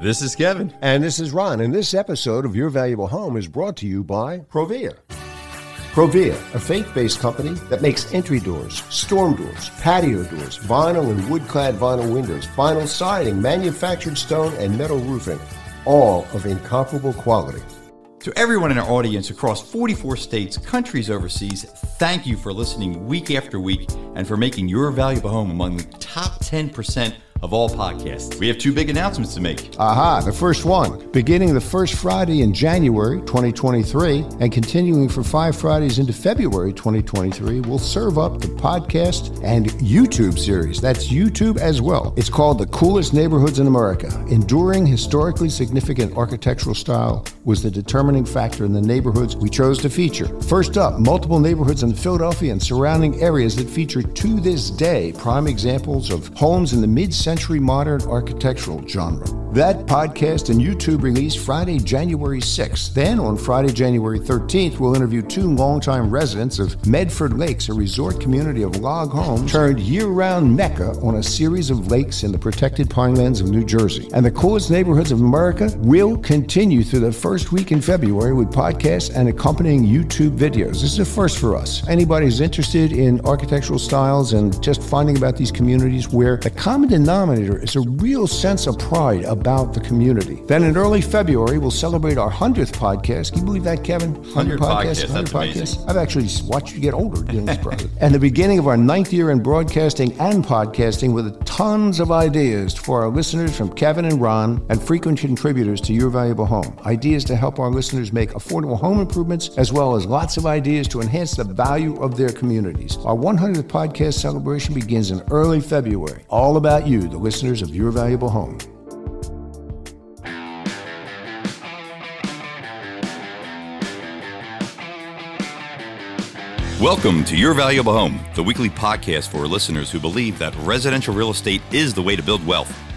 This is Kevin. And this is Ron. And this episode of Your Valuable Home is brought to you by Provia. Provia, a faith-based company that makes entry doors, storm doors, patio doors, vinyl and wood-clad vinyl windows, vinyl siding, manufactured stone, and metal roofing, all of incomparable quality. To everyone in our audience across 44 states, countries overseas, thank you for listening week after week and for making Your Valuable Home among the top 10% of all podcasts. We have two big announcements to make. Aha, the first one. Beginning the first Friday in January 2023 and continuing for five Fridays into February 2023, we'll serve up the podcast and YouTube series. That's YouTube as well. It's called The Coolest Neighborhoods in America. Enduring historically significant architectural style was the determining factor in the neighborhoods we chose to feature. First up, multiple neighborhoods in Philadelphia and surrounding areas that feature to this day prime examples of homes in the mid century modern architectural genre. That podcast and YouTube release Friday, January 6th. Then on Friday, January 13th, we'll interview two longtime residents of Medford Lakes, a resort community of log homes turned year round mecca on a series of lakes in the protected pinelands of New Jersey. And the coolest neighborhoods of America will continue through the first week in February with podcasts and accompanying YouTube videos. This is a first for us. Anybody who's interested in architectural styles and just finding about these communities where the common denominator denominator is a real sense of pride about the community. Then in early February, we'll celebrate our 100th podcast. Can you believe that, Kevin? 100, 100 podcasts. 100 podcasts. I've actually watched you get older doing this project. and the beginning of our ninth year in broadcasting and podcasting with tons of ideas for our listeners from Kevin and Ron and frequent contributors to Your Valuable Home. Ideas to help our listeners make affordable home improvements, as well as lots of ideas to enhance the value of their communities. Our 100th podcast celebration begins in early February. All about you, the listeners of Your Valuable Home. Welcome to Your Valuable Home, the weekly podcast for listeners who believe that residential real estate is the way to build wealth.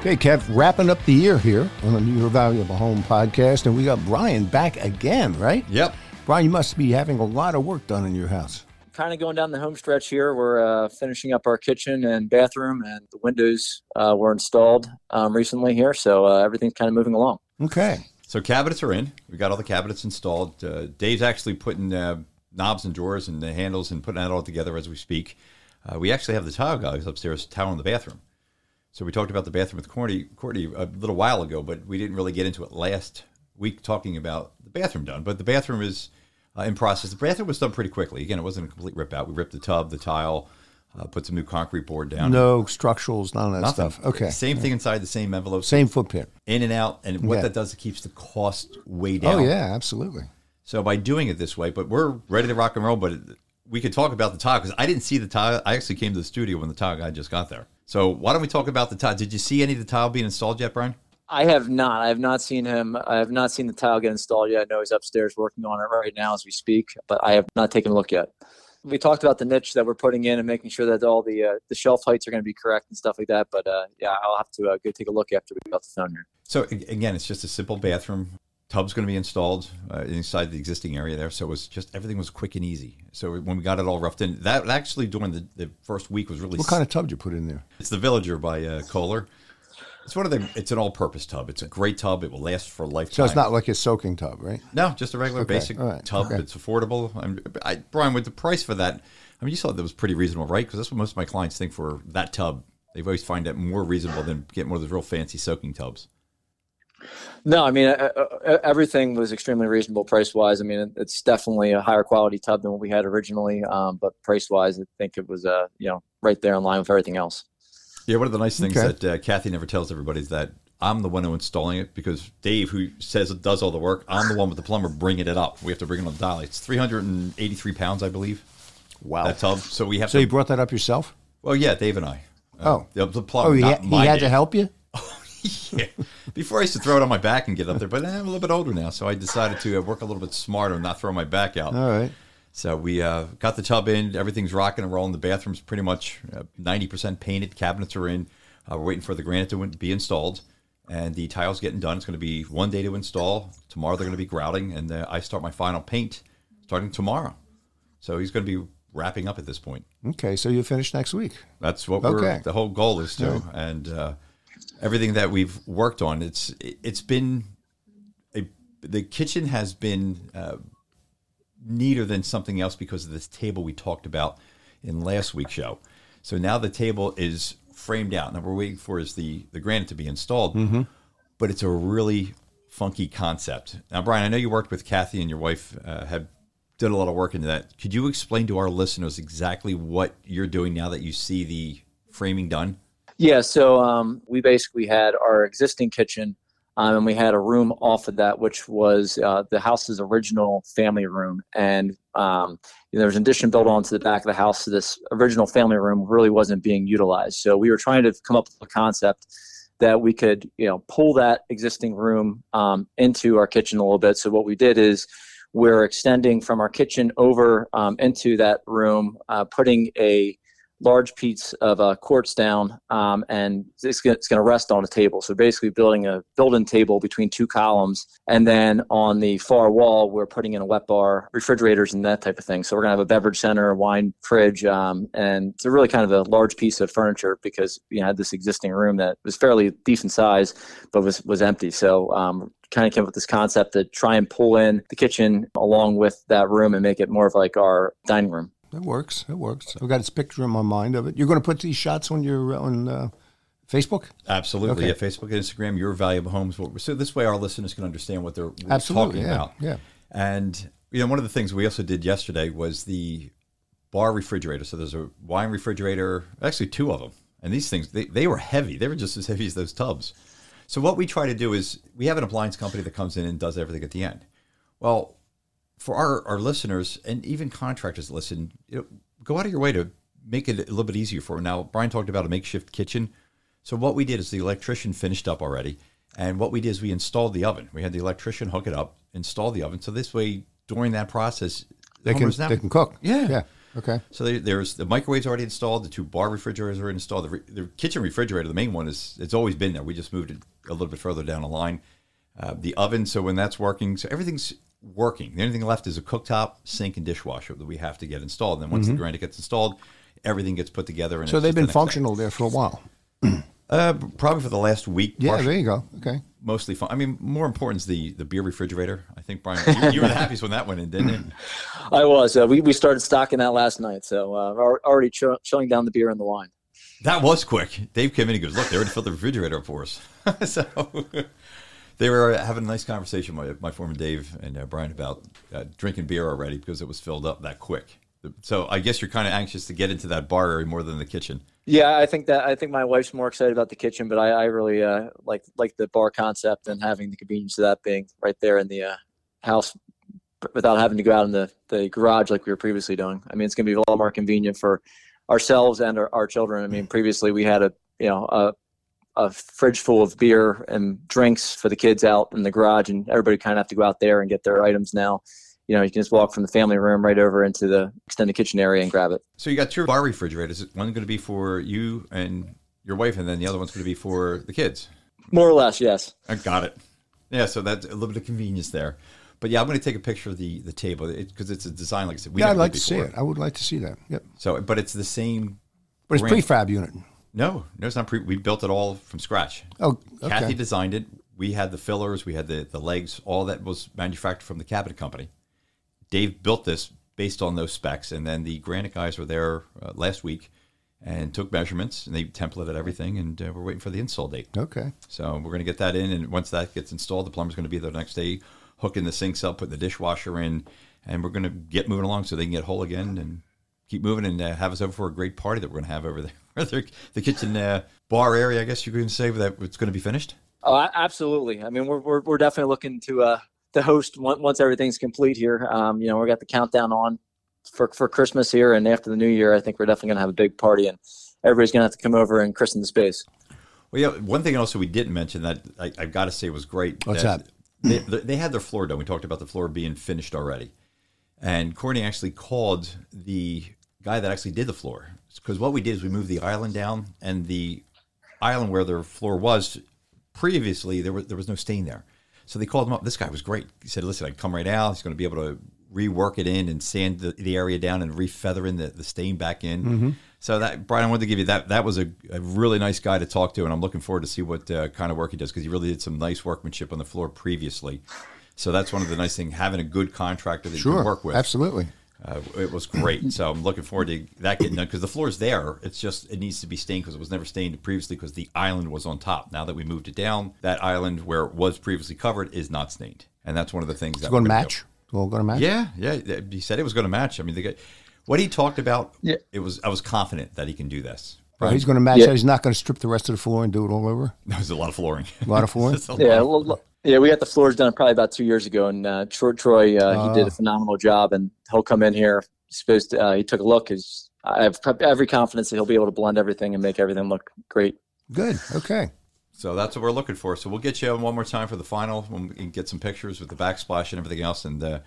Okay, Kev, wrapping up the year here on the Your Valuable Home podcast, and we got Brian back again, right? Yep. Brian, you must be having a lot of work done in your house. Kind of going down the home stretch here. We're uh, finishing up our kitchen and bathroom, and the windows uh, were installed um, recently here, so uh, everything's kind of moving along. Okay. So cabinets are in. We got all the cabinets installed. Uh, Dave's actually putting uh, knobs and drawers and the handles and putting that all together as we speak. Uh, we actually have the tile guys upstairs towel in the bathroom. So we talked about the bathroom with Courtney, Courtney a little while ago, but we didn't really get into it last week talking about the bathroom done. But the bathroom is uh, in process. The bathroom was done pretty quickly. Again, it wasn't a complete rip out. We ripped the tub, the tile, uh, put some new concrete board down. No structurals, none of that Nothing. stuff. Okay. Same thing inside the same envelope. Same footprint. In and out. And what Yeah. that does, it keeps the cost way down. Oh, yeah, absolutely. So by doing it this way, but we're ready to rock and roll. But it, we could talk about the tile because I didn't see the tile. I actually came to the studio when the tile guy just got there. So why don't we talk about the tile? Did you see any of the tile being installed yet, Brian? I have not. I have not seen him. I have not seen the tile get installed yet. I know he's upstairs working on it right now as we speak, but I have not taken a look yet. We talked about the niche that we're putting in and making sure that all the uh, the shelf heights are going to be correct and stuff like that. But uh, yeah, I'll have to uh, go take a look after we off the phone here. So again, it's just a simple bathroom. Tub's going to be installed uh, inside the existing area there, so it was just everything was quick and easy. So when we got it all roughed in, that actually during the, the first week was really. What kind of tub did you put in there? It's the Villager by uh, Kohler. It's one of the. It's an all-purpose tub. It's a great tub. It will last for a lifetime. So it's not like a soaking tub, right? No, just a regular Okay, basic right, tub. okay. It's affordable. I'm, I, Brian, with the price for that, I mean, you saw that was pretty reasonable, right? Because that's what most of my clients think for that tub. They always find that more reasonable than getting one of those real fancy soaking tubs. No, I mean uh, uh, everything was extremely reasonable price wise. I mean it's definitely a higher quality tub than what we had originally, um, but price wise, I think it was uh, you know right there in line with everything else. Yeah, one of the nice things Okay. that uh, Kathy never tells everybody is that I'm the one who installing it because Dave, who says it does all the work, I'm the one with the plumber bringing it up. We have to bring it on the dolly. It's 383 pounds, I believe. Wow. That tub. So we have So to. you brought that up yourself? well, yeah, Dave and I. Oh. the, the plumber. Oh, he, not ha- he my had to help you? yeah. Before I used to throw it on my back and get up there, but I'm a little bit older now, so I decided to uh, work a little bit smarter and not throw my back out. All right. So we uh, got the tub in. Everything's rocking and rolling. The bathroom's pretty much uh, ninety percent painted. Cabinets are in. Uh, we're waiting for the granite to be installed, and the tiles getting done. It's going to be one day to install. Tomorrow they're going to be grouting, and uh, I start my final paint starting tomorrow. So he's going to be wrapping up at this point. Okay, so you finish next week. That's what we're. The whole goal is to, and uh, everything that we've worked on. It's it's been a the kitchen has been uh, neater than something else because of this table we talked about in last week's show. So now the table is framed out. Now we're waiting for is the the granite to be installed, but it's a really funky concept. Now, Brian, I know you worked with Kathy and your wife uh, have did a lot of work into that. Could you explain to our listeners exactly what you're doing now that you see the framing done? Yeah, so um, we basically had our existing kitchen, um, and we had a room off of that, which was uh, the house's original family room. And um, there was an addition built onto the back of the house, so this original family room really wasn't being utilized. So we were trying to come up with a concept that we could, you know, pull that existing room um, into our kitchen a little bit. So what we did is we're extending from our kitchen over um, into that room, uh, putting a large piece of uh, quartz down, um, and it's going to rest on a table. So basically, building a built-in table between two columns, and then on the far wall, we're putting in a wet bar, refrigerators, and that type of thing. So we're going to have a beverage center, a wine fridge, um, and it's really kind of a large piece of furniture because we had this existing room that was fairly decent size, but was was empty. So um, kind of came up with this concept to try and pull in the kitchen along with that room and make it more of like our dining room. That works. That works. I've got this picture in my mind of it. You're going to put these shots on your on uh, Facebook? Absolutely. Okay. Yeah, Facebook and Instagram, your valuable homes. So this way our listeners can understand what they're Absolutely, talking yeah, about. yeah. And you know, one of the things we also did yesterday was the bar refrigerator. So there's a wine refrigerator, actually two of them. And these things they, they were heavy. They were just as heavy as those tubs. So what we try to do is we have an appliance company that comes in and does everything at the end. Well, for our, our listeners and even contractors listen, you know, go out of your way to make it a little bit easier for them. Now, Brian talked about a makeshift kitchen. So what we did is the electrician finished up already. And what we did is we installed the oven. We had the electrician hook it up, install the oven. So this way, during that process, They can now- they can cook. Yeah. Yeah. Okay. So there, there's the microwaves already installed. The two bar refrigerators are installed. The, re, the kitchen refrigerator, the main one, is it's always been there. We just moved it a little bit further down the line. Uh, the oven, so when that's working, so everything's working. The only thing left is a cooktop, sink, and dishwasher that we have to get installed. And then once the granite gets installed, everything gets put together. And Mm-hmm. So they've just the been next functional there for a while. Uh, probably for the last week. Yeah, partially- there you go. Okay. mostly fun. I mean, more important is the the beer refrigerator. I think Brian, you, you were the happiest when that went in, didn't you? I was. Uh, we, we started stocking that last night, so uh, we're already ch- chilling down the beer and the wine. That was quick. Dave came in. He goes, "Look, they already filled the refrigerator up for us." so they were having a nice conversation, my my former Dave and uh, Brian, about uh, drinking beer already because it was filled up that quick. So I guess you're kind of anxious to get into that bar area more than the kitchen. Yeah, I think that I think my wife's more excited about the kitchen, but I, I really uh, like like the bar concept and having the convenience of that being right there in the uh, house without having to go out in the, the garage like we were previously doing. I mean, it's going to be a lot more convenient for ourselves and our, our children. I mean, previously we had a you know a a fridge full of beer and drinks for the kids out in the garage, and everybody kind of have to go out there and get their items now. You know, you can just walk from the family room right over into the extended kitchen area and grab it. So you got two bar refrigerators. One going to be for you and your wife, and then the other one's going to be for the kids. More or less, yes. I got it. Yeah, so that's a little bit of convenience there. But yeah, I'm going to take a picture of the the table because it's a design like I said. We yeah, I'd like to see it. I would like to see that. Yep. So, but it's the same. But it's Grant. prefab unit. No, no, it's not pre. We built it all from scratch. Oh, okay. Kathy designed it. We had the fillers. We had the the legs. All that was manufactured from the cabinet company. Dave built this based on those specs, and then the granite guys were there uh, last week, and took measurements, and they templated everything, and uh, we're waiting for the install date. Okay. So we're going to get that in, and once that gets installed, the plumber's going to be there the next day, hooking the sinks up, putting the dishwasher in, and we're going to get moving along so they can get whole again and keep moving and uh, have us over for a great party that we're going to have over there. the kitchen uh, bar area, I guess you can say that it's going to be finished. Oh, absolutely. I mean, we're, we're, we're definitely looking to uh, to host once, once everything's complete here. Um, you know, we got the countdown on for for Christmas here, and after the New Year, I think we're definitely gonna have a big party, and everybody's gonna have to come over and christen the space. Well, yeah. One thing also we didn't mention that I, I've got to say was great. What's that? They, they had their floor done. We talked about the floor being finished already, and Courtney actually called the guy that actually did the floor because what we did is we moved the island down, and the island where their floor was previously there was there was no stain there. So they called him up. This guy was great. He said, "Listen, I come right out. He's going to be able to rework it in and sand the, the area down and refeathering the, the stain back in." So that Brian, I wanted to give you that. That was a, a really nice guy to talk to, and I'm looking forward to see what uh, kind of work he does because he really did some nice workmanship on the floor previously. So that's one of the nice things having a good contractor that you can work with. Absolutely. Uh, it was great. So I'm looking forward to that getting done because the floor's there. It's just it needs to be stained because it was never stained previously because the island was on top. Now that we moved it down, that island where it was previously covered is not stained, and that's one of the things It's that going to we're gonna match. Well, going to match. Yeah, yeah. He said it was going to match. I mean, the guy, what he talked about, Yeah. it was. I was confident that he can do this. Well, he's going to match. Yeah. He's not going to strip the rest of the floor and do it all over. There was a lot of flooring. A lot of flooring. It's a lot Yeah, of well, look- yeah, we got the floors done probably about two years ago, and uh, Troy, Troy uh, he did a phenomenal job, and he'll come in here. He's supposed to, uh, he took a look. He's, I have every confidence that he'll be able to blend everything and make everything look great. Good. Okay. So that's what we're looking for. So we'll get you on one more time for the final when we can get some pictures with the backsplash and everything else. And uh,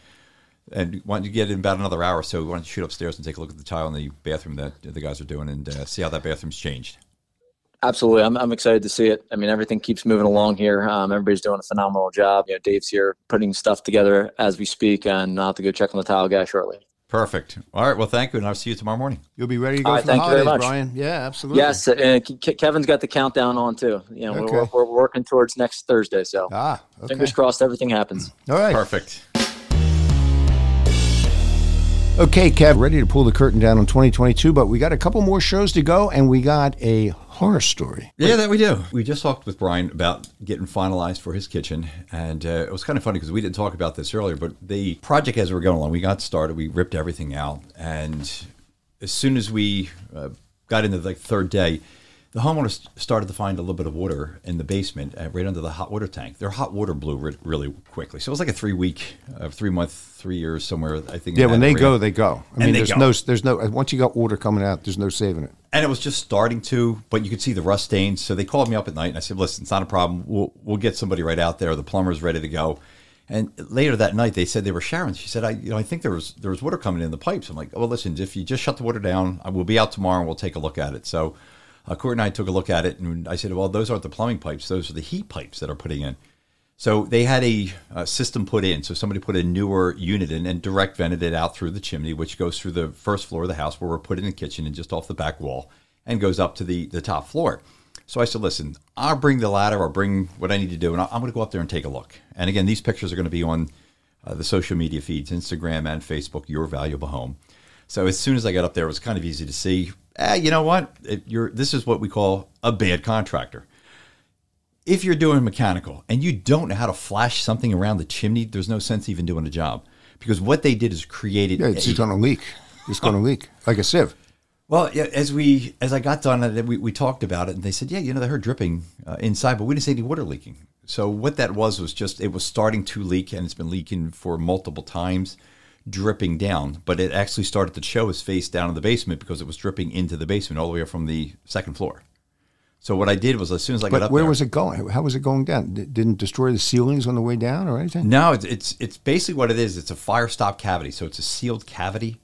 and why don't you get in about another hour so? Why don't you shoot upstairs and take a look at the tile in the bathroom that the guys are doing and uh, see how that bathroom's changed. Absolutely, I'm, I'm excited to see it. I mean, everything keeps moving along here. Um, everybody's doing a phenomenal job. You know, Dave's here putting stuff together as we speak, and I'll have to go check on the tile guy shortly. Perfect. All right. Well, thank you, and I'll see you tomorrow morning. You'll be ready to go All right, for the thank you very holidays, much. Brian. Yeah, absolutely. Yes, and Ke- Kevin's got the countdown on too. You know, we're, Okay. we're, we're working towards next Thursday, so Ah, okay. fingers crossed everything happens. All right. Perfect. Okay, Kev, ready to pull the curtain down on 2022, but we got a couple more shows to go, and we got a horror story. Yeah, that we do. We just talked with Brian about getting finalized for his kitchen, and uh, it was kind of funny because we didn't talk about this earlier. But the project, as we were going along, we got started, we ripped everything out, and as soon as we uh, got into the third day, the homeowners started to find a little bit of water in the basement, uh, right under the hot water tank. Their hot water blew re- really quickly, so it was like a three week, uh, three month, three years somewhere. I think. Yeah, when they area. go, they go. I mean, there's go. no, there's no. Once you got water coming out, there's no saving it. and it was just starting to, but you could see the rust stains. So they called me up at night, and I said, "Listen, it's not a problem. We'll we'll get somebody right out there. The plumber's ready to go." And later that night, they said they were showering. She said, "I, you know, I think there was there was water coming in the pipes." I'm like, "Well, listen, if you just shut the water down, I will be out tomorrow, and we'll take a look at it." So, uh, Court and I took a look at it, and I said, "Well, those aren't the plumbing pipes; those are the heat pipes that are putting in." So they had a, uh system put in. So somebody put a newer unit in and direct vented it out through the chimney, which goes through the first floor of the house where we're putting the kitchen and just off the back wall and goes up to the, the top floor. So I said, listen, I'll bring the ladder or bring what I need to do, and I'm going to go up there and take a look. And again, these pictures are going to be on uh, the social media feeds, Instagram and Facebook, Your Valuable Home. So as soon as I got up there, it was kind of easy to see. Eh, you know what? It, you're, this is what we call a bad contractor if you're doing mechanical and you don't know how to flash something around the chimney, there's no sense even doing a job because what they did is created. Yeah, it's going to leak. It's going to leak like a sieve. well, yeah, as we as I got done, uh, we, we talked about it, and they said, yeah, you know, they heard dripping uh, inside, but we didn't see any water leaking. So what that was was just it was starting to leak, and it's been leaking for multiple times, dripping down. But it actually started to show his face down in the basement because it was dripping into the basement all the way up from the second floor. So what I did was as soon as I got But up where there, was it going? How was it going down? Didn't destroy the ceilings on the way down or anything? No, it's, it's it's basically what it is. It's a fire stop cavity, so it's a sealed cavity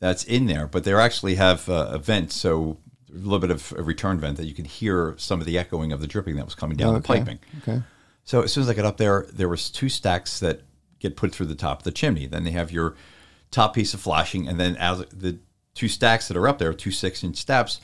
that's in there. But they actually have uh, a vent, so a little bit of a return vent that you can hear some of the echoing of the dripping that was coming down the Okay. piping. Okay. So as soon as I got up there, there was two stacks that get put through the top of the chimney. Then they have your top piece of flashing, and then as the two stacks that are up there, two six inch steps,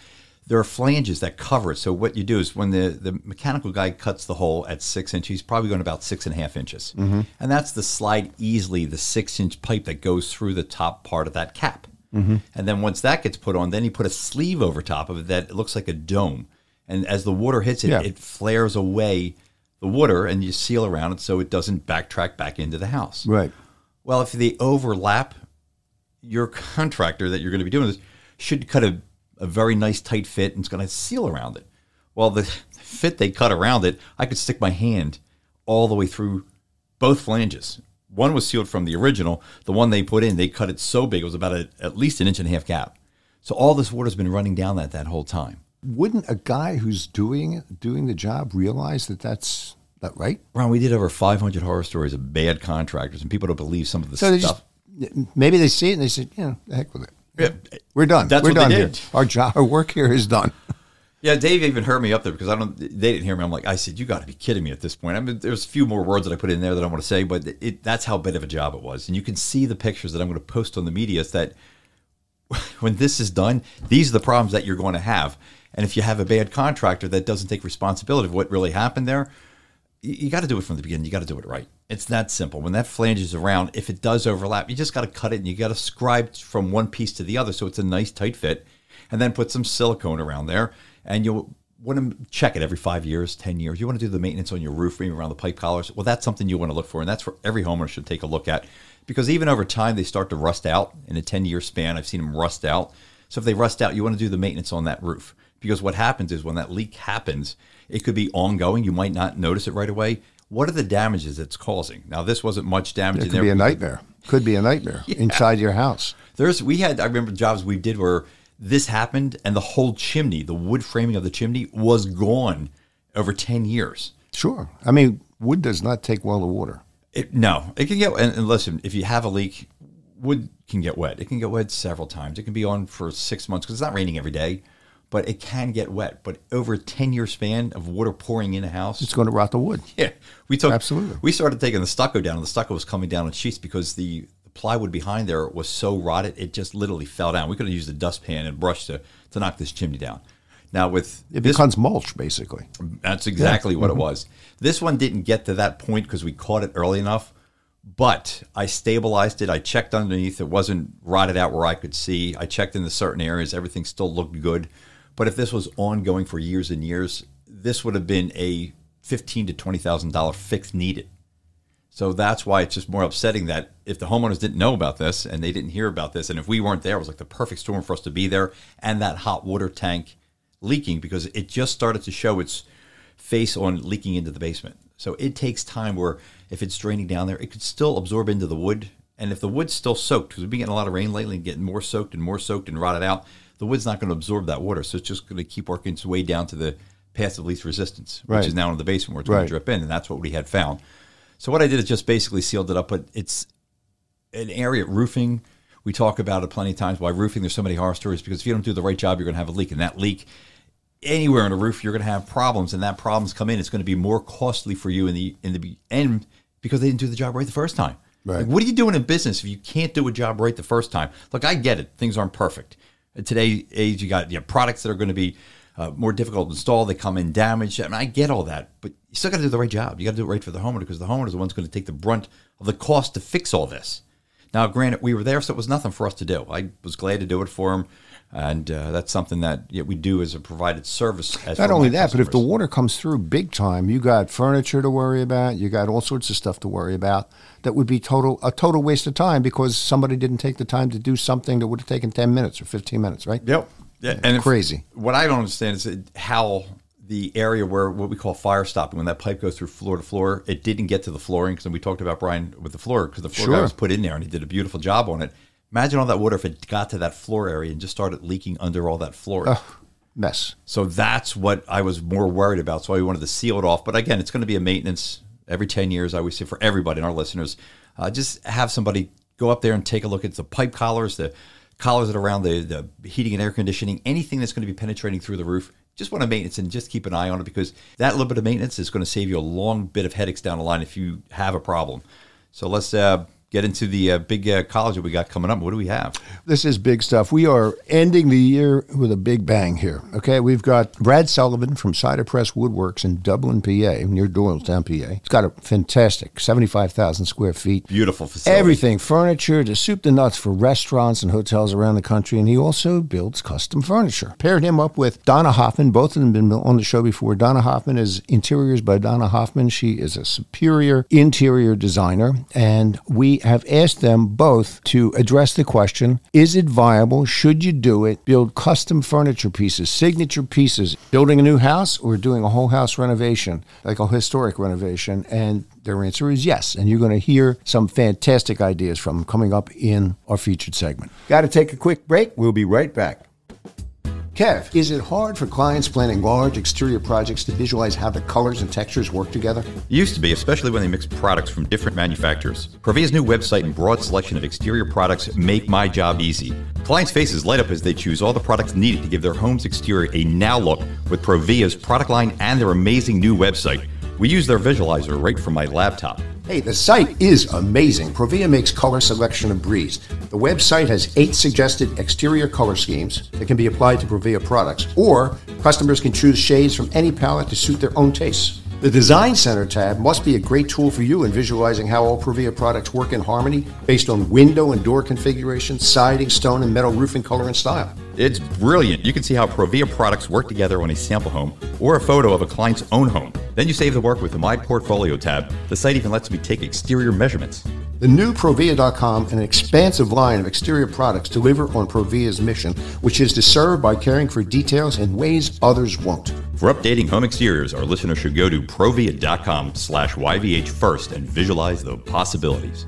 there are flanges that cover it. So what you do is when the, the mechanical guy cuts the hole at six inches, he's probably going about six and a half inches, and that's the slide easily the six inch pipe that goes through the top part of that cap. Mm-hmm. And then once that gets put on, then you put a sleeve over top of it that looks like a dome. And as the water hits it, Yeah. it flares away the water and you seal around it so it doesn't backtrack back into the house. Right. Well, if they overlap, your contractor that you're going to be doing this should cut a, a very nice tight fit and it's going to seal around it. Well, the fit they cut around it, I could stick my hand all the way through both flanges. One was sealed from the original. The one they put in, they cut it so big it was about a, at least an inch and a half gap. So all this water's been running down that that whole time. Wouldn't a guy who's doing doing the job realize that that's not right? Ron, we did over 500 horror stories of bad contractors, and people don't believe some of the So they stuff. just maybe they see it and they say, "Yeah, the heck with it. Yeah. We're done. That's We're done did. here. Our job, our work here is done." Yeah, Dave even heard me up there because I don't. They didn't hear me. I'm like, I said, you got to be kidding me at this point. I mean, there's a few more words that I put in there that I want to say, but it, that's how big of a job it was. And you can see the pictures that I'm going to post on the media. Is that when this is done, these are the problems that you're going to have. And if you have a bad contractor that doesn't take responsibility of what really happened there, you, you got to do it from the beginning. You got to do it right. It's that simple. When that flange is around, if it does overlap, you just got to cut it and you got to scribe from one piece to the other so it's a nice tight fit, and then put some silicone around there. And you'll want to check it every five years, ten years. You want to do the maintenance on your roof, maybe around the pipe collars. Well, that's something you want to look for, and that's where every homeowner should take a look at because even over time they start to rust out. In a ten year span, I've seen them rust out. So if they rust out, you want to do the maintenance on that roof because what happens is when that leak happens, it could be ongoing. You might not notice it right away. What are the damages it's causing? Now, this wasn't much damage. It in could there be a nightmare. Could be a nightmare inside your house. There's we had I remember jobs we did where this happened and the whole chimney, the wood framing of the chimney was gone over 10 years. Sure. I mean, wood does not take well to water. It, no, it can get and, and listen, if you have a leak, wood can get wet. It can get wet several times. It can be on for 6 months cuz it's not raining every day, but it can get wet. But over a 10 year span of water pouring in a house, It's going to rot the wood. Yeah, we took Absolutely. We started taking the stucco down, and the stucco was coming down in sheets because the plywood behind there was so rotted it just literally fell down. We could have used a dustpan and brush to to knock this chimney down. Now with It this, becomes mulch, basically. that's exactly what it mm-hmm. was. This one didn't get to that point because we caught it early enough. But I stabilized it. I checked underneath. It wasn't rotted out where I could see. I checked in the certain areas. Everything still looked good. But if this was ongoing for years and years, this would have been a fifteen to twenty thousand dollar fix needed. So that's why it's just more upsetting that if the homeowners didn't know about this and they didn't hear about this, and if we weren't there, it was like the perfect storm for us to be there and that hot water tank leaking because it just started to show its face on leaking into the basement. So it takes time where if it's draining down there, it could still absorb into the wood. And if the wood's still soaked, because we've been getting a lot of rain lately and getting more soaked and more soaked and rotted out, the wood's not going to absorb that water. So it's just going to keep working its way down to the path of least resistance, which Right. is now in the basement where it's going to drip in. And that's what we had found. So what I did is just basically sealed it up, but it's an area roofing. We talk about it plenty of times. Why roofing? There's so many horror stories because if you don't do the right job, you're going to have a leak, and that leak anywhere on a roof, you're going to have problems, and that problems come in. It's going to be more costly for you in the in the end because they didn't do the job right the first time. Right. Like, what are you doing in business if you can't do a job right the first time? Look, I get it; things aren't perfect. In today's age, you got you have products that are going to be uh, more difficult to install. They come in damaged. I mean, I get all that, but you still got to do the right job. You got to do it right for the homeowner because the homeowner is the one's going to take the brunt of the cost to fix all this. Now, granted, we were there, so it was nothing for us to do. I was glad to do it for him, and uh, that's something that yeah, we do as a provided service. As Not only my that, but if the water comes through big time, you got furniture to worry about. You got all sorts of stuff to worry about. That would be total a total waste of time because somebody didn't take the time to do something that would have taken ten minutes or fifteen minutes, right? Yep. Yeah, and if- crazy. what I don't understand is how the area where what we call fire stopping, when that pipe goes through floor to floor, it didn't get to the flooring because we talked about Brian with the floor because the floor guy was put in there and he did a beautiful job on it. Imagine all that water if it got to that floor area and just started leaking under all that flooring. Mess. So that's what I was more worried about. So I wanted to seal it off. But again, it's going to be a maintenance every 10 years. I always say for everybody and our listeners, uh, just have somebody go up there and take a look at the pipe collars, the collars that are around the, the heating and air conditioning, anything that's going to be penetrating through the roof. Just want to maintenance and just keep an eye on it because that little bit of maintenance is going to save you a long bit of headaches down the line if you have a problem. So let's uh, get into the uh, big uh, college that we got coming up. What do we have? This is big stuff. We are ending the year with a big bang here. Okay, we've got Brad Sullivan from Cider Press Woodworks in Dublin, PA, near Doylestown, PA. It's got a fantastic 75,000 square feet. Beautiful facility. Everything, furniture to soup to nuts for restaurants and hotels around the country. And he also builds custom furniture. Paired him up with Donna Hoffman. Both of them have been on the show before. Donna Hoffman is Interiors by Donna Hoffman. She is a superior interior designer. And we have asked them both to address the question Is it viable? Should you do it? Build custom furniture pieces, signature pieces, building a new house or doing a whole house renovation, like a historic renovation? And their answer is yes. And you're going to hear some fantastic ideas from them coming up in our featured segment. Got to take a quick break. We'll be right back. Kev, is it hard for clients planning large exterior projects to visualize how the colors and textures work together? It used to be, especially when they mix products from different manufacturers. Provia's new website and broad selection of exterior products make my job easy. Clients' faces light up as they choose all the products needed to give their home's exterior a now look with Provia's product line and their amazing new website. We use their visualizer right from my laptop. Hey, the site is amazing. Provia makes color selection a breeze. The website has eight suggested exterior color schemes that can be applied to Provia products, or customers can choose shades from any palette to suit their own tastes. The Design Center tab must be a great tool for you in visualizing how all Provia products work in harmony based on window and door configuration, siding, stone, and metal roofing color and style. It's brilliant. You can see how Provia products work together on a sample home or a photo of a client's own home. Then you save the work with the My Portfolio tab. The site even lets me take exterior measurements. The new Provia.com, and an expansive line of exterior products, deliver on Provia's mission, which is to serve by caring for details in ways others won't. For updating home exteriors, our listeners should go to provia.com slash YVH first and visualize the possibilities.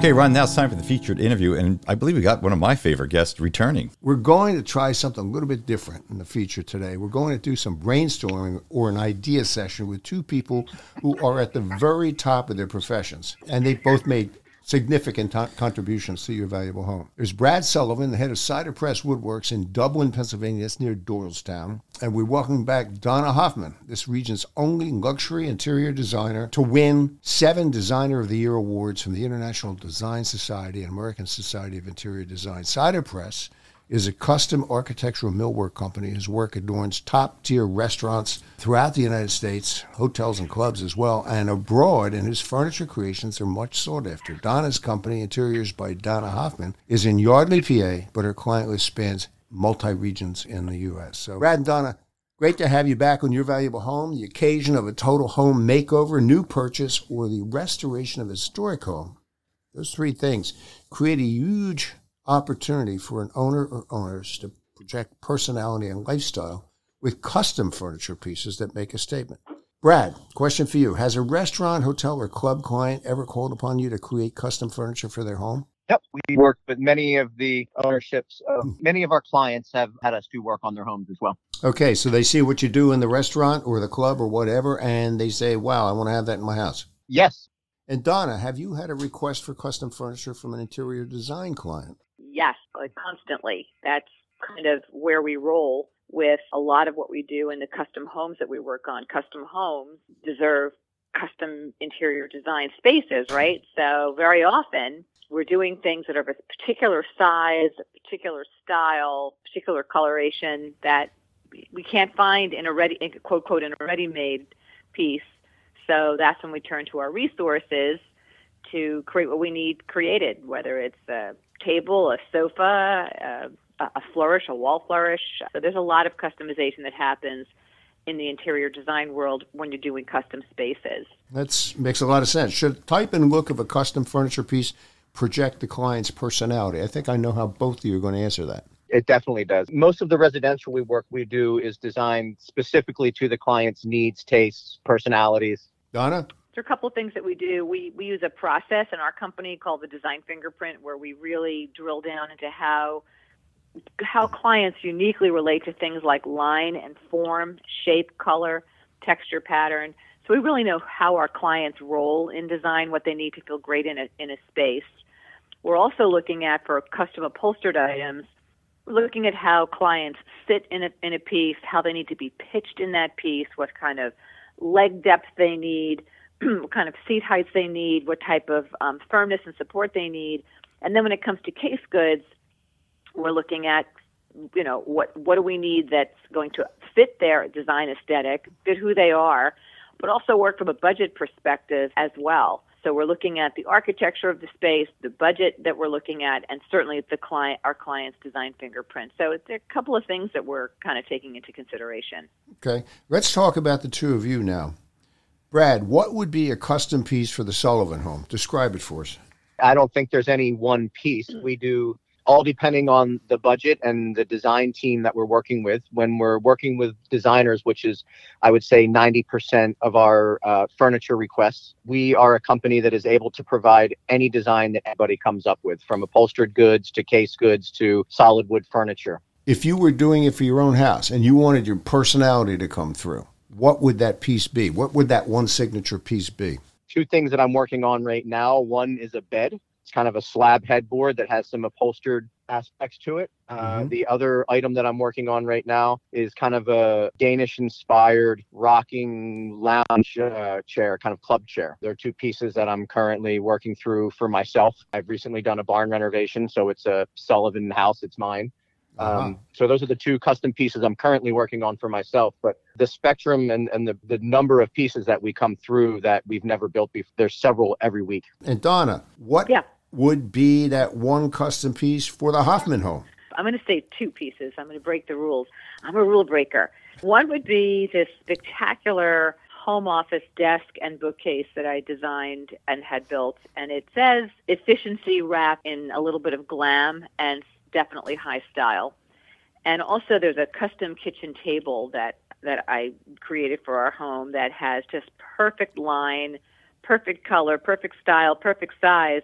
Okay, Ron, now it's time for the featured interview, and I believe we got one of my favorite guests returning. We're going to try something a little bit different in the feature today. We're going to do some brainstorming or an idea session with two people who are at the very top of their professions, and they both made significant t- contributions to your valuable home. There's Brad Sullivan, the head of Cider Press Woodworks in Dublin, Pennsylvania. That's near Doylestown. And we're welcoming back Donna Hoffman, this region's only luxury interior designer to win seven Designer of the Year awards from the International Design Society and American Society of Interior Design. Cider Press is a custom architectural millwork company whose work adorns top tier restaurants throughout the United States, hotels and clubs as well, and abroad, and whose furniture creations are much sought after. Donna's company, Interiors by Donna Hoffman, is in Yardley, PA, but her client list spans multi regions in the U.S. So, Brad and Donna, Great to have you back on your valuable home. The occasion of a total home makeover, new purchase, or the restoration of a historic home. Those three things create a huge opportunity for an owner or owners to project personality and lifestyle with custom furniture pieces that make a statement. Brad, question for you. Has a restaurant, hotel, or club client ever called upon you to create custom furniture for their home? Yep, we work with many of the ownerships. Uh, many of our clients have had us do work on their homes as well. Okay, so they see what you do in the restaurant or the club or whatever, and they say, wow, I want to have that in my house. Yes. And Donna, have you had a request for custom furniture from an interior design client? Yes, like constantly. That's kind of where we roll with a lot of what we do in the custom homes that we work on. Custom homes deserve custom interior design spaces, right? So very often we're doing things that are of a particular size, a particular style, particular coloration that we can't find in a ready, quote, quote, in a ready-made piece. So that's when we turn to our resources to create what we need created, whether it's a table, a sofa, uh, a, a flourish, a wall flourish. So there's a lot of customization that happens in the interior design world when you're doing custom spaces. That makes a lot of sense. Should type and look of a custom furniture piece project the client's personality? I think I know how both of you are going to answer that. It definitely does. Most of the residential we work we do is designed specifically to the client's needs, tastes, personalities. Donna? There are a couple of things that we do. We, we use a process in our company called the design fingerprint where we really drill down into how how clients uniquely relate to things like line and form, shape, color, texture pattern. So we really know how our clients roll in design, what they need to feel great in a, in a space. We're also looking at for custom upholstered items, looking at how clients sit in a, in a piece, how they need to be pitched in that piece, what kind of leg depth they need, what kind of seat heights they need, what type of um, firmness and support they need. And then when it comes to case goods, we're looking at you know what what do we need that's going to fit their design aesthetic, fit who they are, but also work from a budget perspective as well. So we're looking at the architecture of the space, the budget that we're looking at, and certainly the client, our client's design fingerprint. So are a couple of things that we're kind of taking into consideration. Okay, let's talk about the two of you now. Brad, what would be a custom piece for the Sullivan home? Describe it for us. I don't think there's any one piece. We do all depending on the budget and the design team that we're working with. When we're working with designers, which is, I would say, 90% of our uh, furniture requests, we are a company that is able to provide any design that anybody comes up with, from upholstered goods to case goods to solid wood furniture. If you were doing it for your own house and you wanted your personality to come through, what would that piece be? What would that one signature piece be? Two things that I'm working on right now. One is a bed it's kind of a slab headboard that has some upholstered aspects to it. Uh, mm-hmm. The other item that I'm working on right now is kind of a Danish inspired rocking lounge uh, chair, kind of club chair. There are two pieces that I'm currently working through for myself. I've recently done a barn renovation, so it's a Sullivan house, it's mine. Uh-huh. Um, so those are the two custom pieces I'm currently working on for myself. But the spectrum and, and the, the number of pieces that we come through that we've never built before, there's several every week. And Donna, what yeah would be that one custom piece for the Hoffman home? I'm going to say two pieces. I'm going to break the rules. I'm a rule breaker. One would be this spectacular home office desk and bookcase that I designed and had built. And it says efficiency wrapped in a little bit of glam and definitely high style. And also, there's a custom kitchen table that, that I created for our home that has just perfect line, perfect color, perfect style, perfect size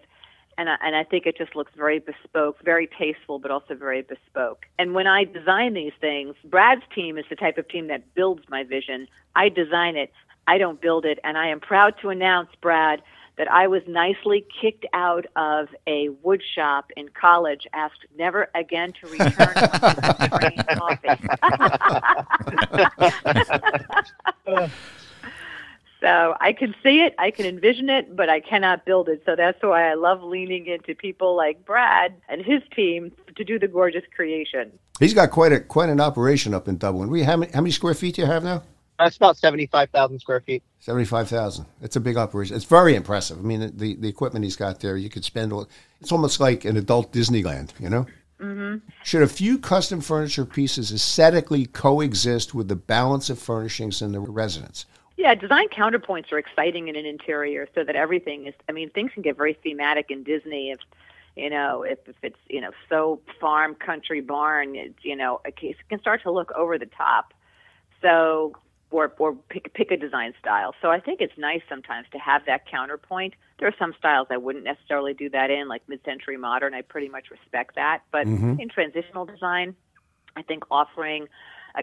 and I, and I think it just looks very bespoke, very tasteful, but also very bespoke. And when I design these things, Brad's team is the type of team that builds my vision. I design it, I don't build it, and I am proud to announce, Brad, that I was nicely kicked out of a wood shop in college, asked never again to return to the coffee. So I can see it, I can envision it, but I cannot build it. So that's why I love leaning into people like Brad and his team to do the gorgeous creation. He's got quite a quite an operation up in Dublin. We how many, how many square feet do you have now? That's about seventy five thousand square feet. Seventy five thousand. It's a big operation. It's very impressive. I mean, the the equipment he's got there, you could spend. All, it's almost like an adult Disneyland. You know. Mm-hmm. Should a few custom furniture pieces aesthetically coexist with the balance of furnishings in the residence? Yeah, design counterpoints are exciting in an interior so that everything is, I mean, things can get very thematic in Disney if, you know, if, if it's, you know, so farm, country, barn, it's, you know, it can start to look over the top. So, or, or pick, pick a design style. So I think it's nice sometimes to have that counterpoint. There are some styles I wouldn't necessarily do that in, like mid-century modern. I pretty much respect that. But mm-hmm. in transitional design, I think offering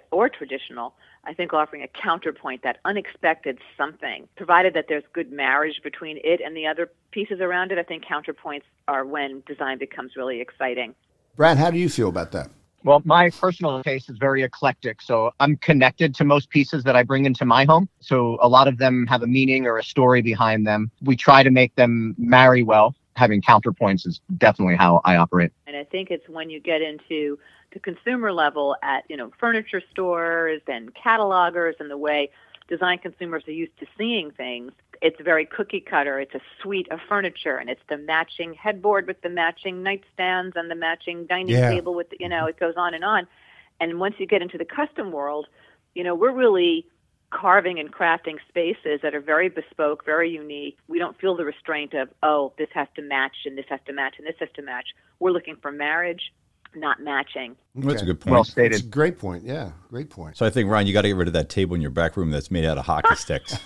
or traditional, I think offering a counterpoint, that unexpected something, provided that there's good marriage between it and the other pieces around it, I think counterpoints are when design becomes really exciting. Brad, how do you feel about that? Well, my personal taste is very eclectic. So I'm connected to most pieces that I bring into my home. So a lot of them have a meaning or a story behind them. We try to make them marry well. Having counterpoints is definitely how I operate. And I think it's when you get into the consumer level at you know furniture stores and catalogers and the way design consumers are used to seeing things it's very cookie cutter it's a suite of furniture and it's the matching headboard with the matching nightstands and the matching dining yeah. table with the, you know mm-hmm. it goes on and on and once you get into the custom world you know we're really carving and crafting spaces that are very bespoke, very unique. We don't feel the restraint of, oh, this has to match and this has to match and this has to match. We're looking for marriage not matching. Okay. That's a good point. Well stated. That's a great point. Yeah, great point. So I think Ron, you got to get rid of that table in your back room that's made out of hockey sticks.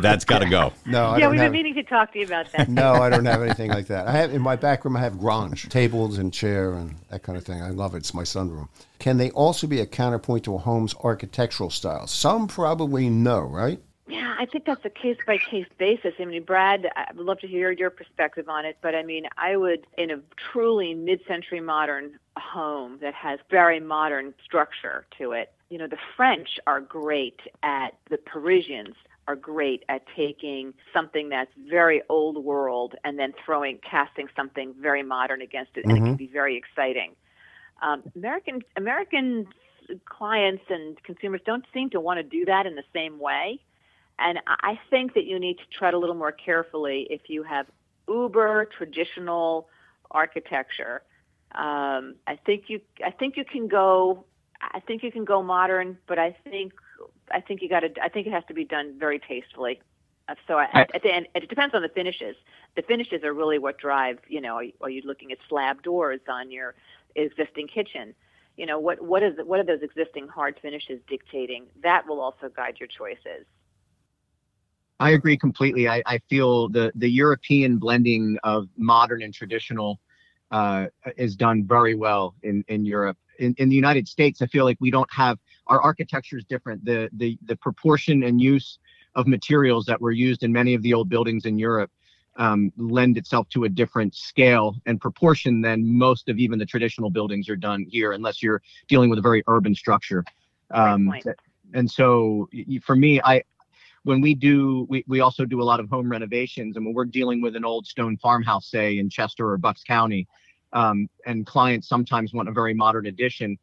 that's got to go. No, I yeah, we've have, been meaning to talk to you about that. no, I don't have anything like that. I have in my back room. I have grange tables and chair and that kind of thing. I love it. It's my sunroom. Can they also be a counterpoint to a home's architectural style? Some probably no, right? Yeah, I think that's a case by case basis. I mean, Brad, I would love to hear your perspective on it, but I mean, I would, in a truly mid century modern home that has very modern structure to it, you know, the French are great at the Parisians are great at taking something that's very old world and then throwing, casting something very modern against it, and mm-hmm. it can be very exciting. Um, American American clients and consumers don't seem to want to do that in the same way, and I think that you need to tread a little more carefully if you have uber traditional architecture. Um, I think you I think you can go I think you can go modern, but I think I think you got to. I think it has to be done very tastefully. Uh, so I, at the end, it depends on the finishes. The finishes are really what drive. You know, are you, are you looking at slab doors on your existing kitchen? You know, what what is what are those existing hard finishes dictating? That will also guide your choices. I agree completely. I, I feel the the European blending of modern and traditional uh, is done very well in in Europe. In in the United States, I feel like we don't have our architecture is different. The the the proportion and use of materials that were used in many of the old buildings in Europe um, lend itself to a different scale and proportion than most of even the traditional buildings are done here, unless you're dealing with a very urban structure. Um, and so, for me, I when we do, we, we also do a lot of home renovations, and when we're dealing with an old stone farmhouse, say in Chester or Bucks County, um, and clients sometimes want a very modern addition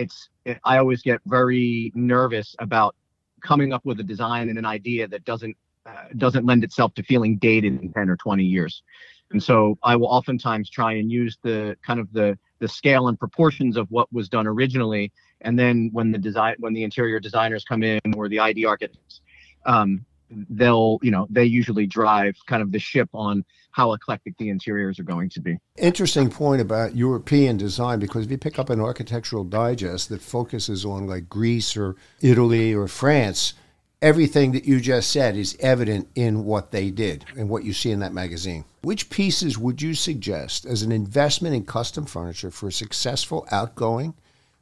it's it, I always get very nervous about coming up with a design and an idea that doesn't uh, doesn't lend itself to feeling dated in 10 or 20 years. And so I will oftentimes try and use the kind of the the scale and proportions of what was done originally, and then when the design when the interior designers come in or the ID architects, um, they'll you know they usually drive kind of the ship on how eclectic the interiors are going to be. Interesting point about european design because if you pick up an architectural digest that focuses on like greece or italy or france everything that you just said is evident in what they did and what you see in that magazine. Which pieces would you suggest as an investment in custom furniture for a successful outgoing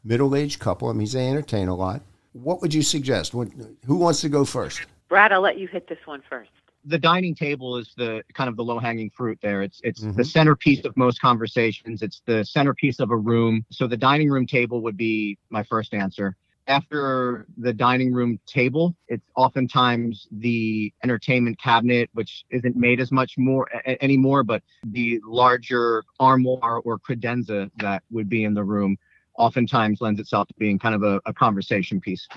middle-aged couple? It means they entertain a lot what would you suggest who wants to go first Brad, I'll let you hit this one first. The dining table is the kind of the low hanging fruit there. It's it's mm-hmm. the centerpiece of most conversations. It's the centerpiece of a room. So the dining room table would be my first answer. After the dining room table, it's oftentimes the entertainment cabinet, which isn't made as much more a- anymore, but the larger armoire or credenza that would be in the room oftentimes lends itself to being kind of a, a conversation piece.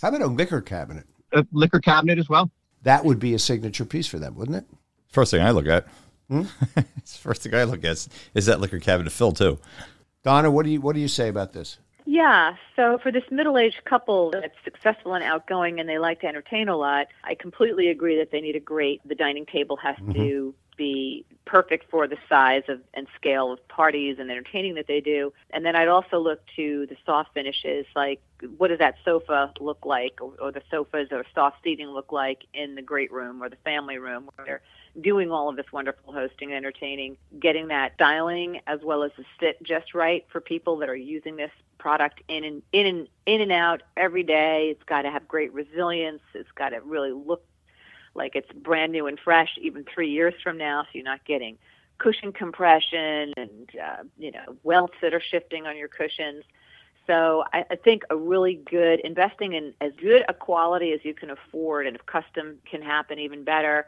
How about a liquor cabinet? a liquor cabinet as well. That would be a signature piece for them, wouldn't it? First thing I look at. Hmm? first thing I look at is, is that liquor cabinet filled too. Donna, what do you what do you say about this? Yeah, so for this middle-aged couple that's successful and outgoing and they like to entertain a lot, I completely agree that they need a great the dining table has mm-hmm. to be perfect for the size of and scale of parties and entertaining that they do. And then I'd also look to the soft finishes, like what does that sofa look like, or, or the sofas or soft seating look like in the great room or the family room, where they're doing all of this wonderful hosting and entertaining, getting that styling as well as the sit just right for people that are using this product in and in and in and out every day. It's got to have great resilience. It's got to really look like it's brand new and fresh even three years from now. So you're not getting cushion compression and uh, you know welts that are shifting on your cushions. So I, I think a really good investing in as good a quality as you can afford, and if custom can happen, even better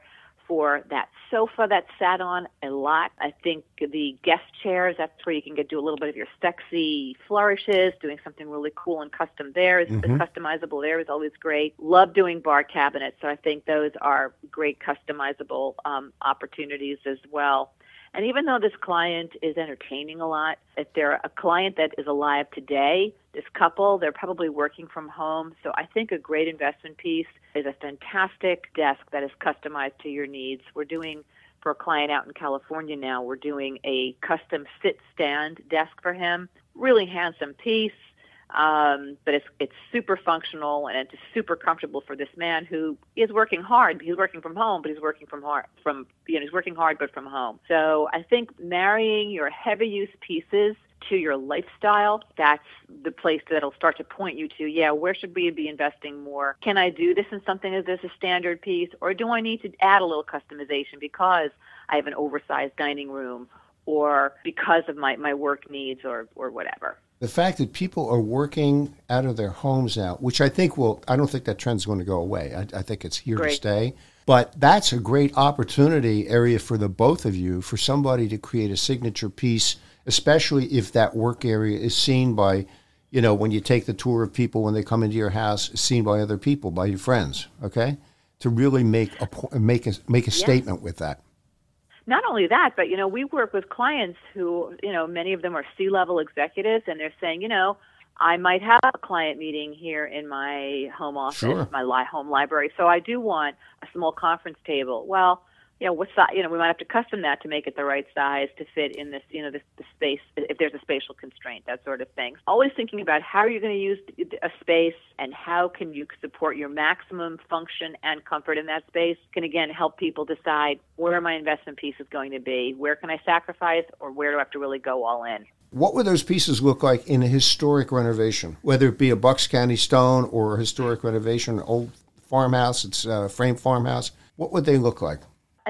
for that sofa that sat on a lot. I think the guest chairs, that's where you can get do a little bit of your sexy flourishes, doing something really cool and custom there is, mm-hmm. customizable there is always great. Love doing bar cabinets, so I think those are great customizable um, opportunities as well. And even though this client is entertaining a lot, if they're a client that is alive today, this couple, they're probably working from home. So I think a great investment piece is a fantastic desk that is customized to your needs. We're doing for a client out in California now, we're doing a custom sit stand desk for him. Really handsome piece um, but it's it's super functional and it's super comfortable for this man who is working hard. He's working from home, but he's working from hard from you know he's working hard but from home. So I think marrying your heavy use pieces to your lifestyle, that's the place that'll start to point you to, yeah, where should we be investing more? Can I do this in something as a standard piece, or do I need to add a little customization because I have an oversized dining room, or because of my, my work needs, or, or whatever? The fact that people are working out of their homes now, which I think will, I don't think that trend's going to go away. I, I think it's here Great. to stay. But that's a great opportunity area for the both of you for somebody to create a signature piece, especially if that work area is seen by, you know, when you take the tour of people when they come into your house, seen by other people, by your friends. Okay, to really make a make a make a statement with that. Not only that, but you know, we work with clients who, you know, many of them are C-level executives, and they're saying, you know, I might have a client meeting here in my home office, Sure. my li- home library, so I do want a small conference table. Well, you know, what's that? You know, we might have to custom that to make it the right size to fit in this, you know, this the space if there's a spatial constraint, that sort of thing. Always thinking about how are you're going to use a space and how can you support your maximum function and comfort in that space can again help people decide where my investment piece is going to be, where can I sacrifice, or where do I have to really go all in. What would those pieces look like in a historic renovation, whether it be a Bucks County stone or a historic renovation, old farmhouse, it's a frame farmhouse? What would they look like?